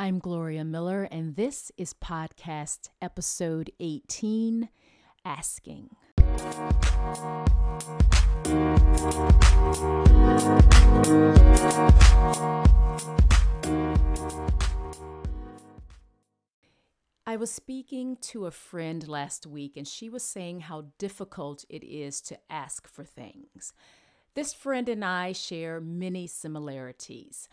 I'm Gloria Miller, and this is podcast episode 18 Asking. I was speaking to a friend last week, and she was saying how difficult it is to ask for things. This friend and I share many similarities.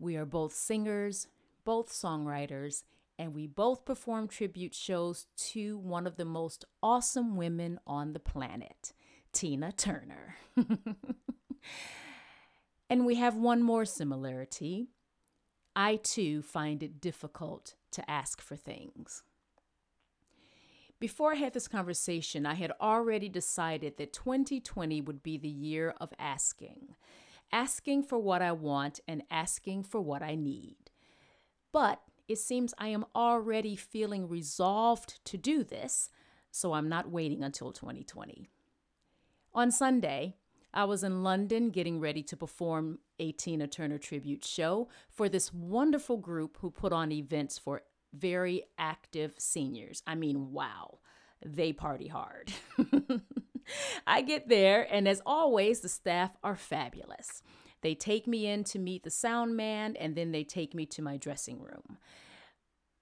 We are both singers, both songwriters, and we both perform tribute shows to one of the most awesome women on the planet, Tina Turner. and we have one more similarity. I too find it difficult to ask for things. Before I had this conversation, I had already decided that 2020 would be the year of asking asking for what I want and asking for what I need. But it seems I am already feeling resolved to do this, so I'm not waiting until 2020. On Sunday, I was in London getting ready to perform a Tina Turner tribute show for this wonderful group who put on events for very active seniors. I mean, wow, they party hard. I get there, and as always, the staff are fabulous. They take me in to meet the sound man, and then they take me to my dressing room.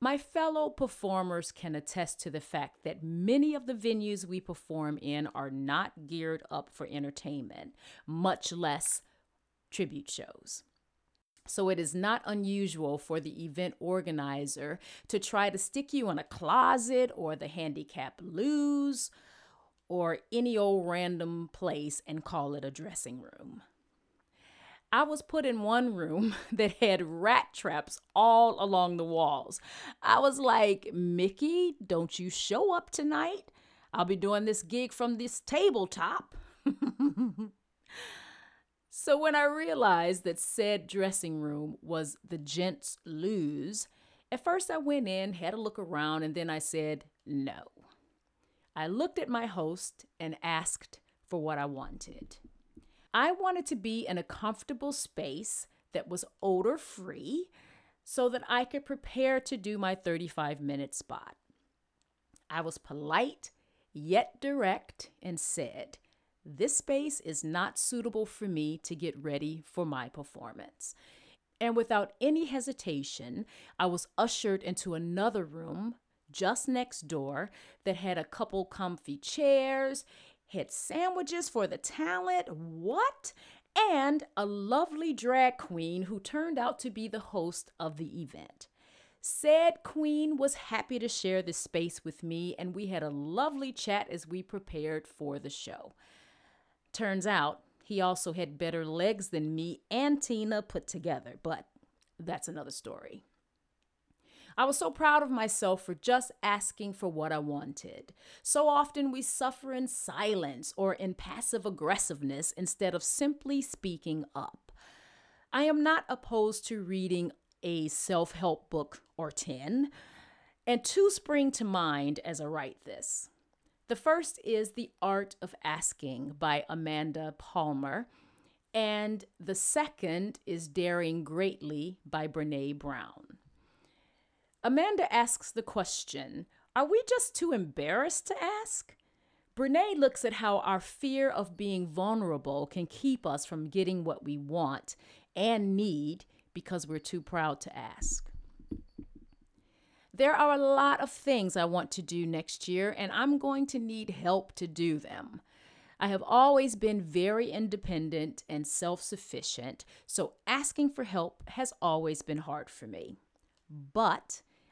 My fellow performers can attest to the fact that many of the venues we perform in are not geared up for entertainment, much less tribute shows. So it is not unusual for the event organizer to try to stick you in a closet or the handicap loos or any old random place and call it a dressing room. I was put in one room that had rat traps all along the walls. I was like, Mickey, don't you show up tonight? I'll be doing this gig from this tabletop. so when I realized that said dressing room was the gents' loos, at first I went in, had a look around, and then I said, no. I looked at my host and asked for what I wanted. I wanted to be in a comfortable space that was odor free so that I could prepare to do my 35 minute spot. I was polite yet direct and said, This space is not suitable for me to get ready for my performance. And without any hesitation, I was ushered into another room just next door that had a couple comfy chairs had sandwiches for the talent. What? And a lovely drag queen who turned out to be the host of the event. Said queen was happy to share this space with me, and we had a lovely chat as we prepared for the show. Turns out he also had better legs than me and Tina put together, but that's another story. I was so proud of myself for just asking for what I wanted. So often we suffer in silence or in passive aggressiveness instead of simply speaking up. I am not opposed to reading a self help book or 10, and two spring to mind as I write this. The first is The Art of Asking by Amanda Palmer, and the second is Daring Greatly by Brene Brown. Amanda asks the question Are we just too embarrassed to ask? Brene looks at how our fear of being vulnerable can keep us from getting what we want and need because we're too proud to ask. There are a lot of things I want to do next year, and I'm going to need help to do them. I have always been very independent and self sufficient, so asking for help has always been hard for me. But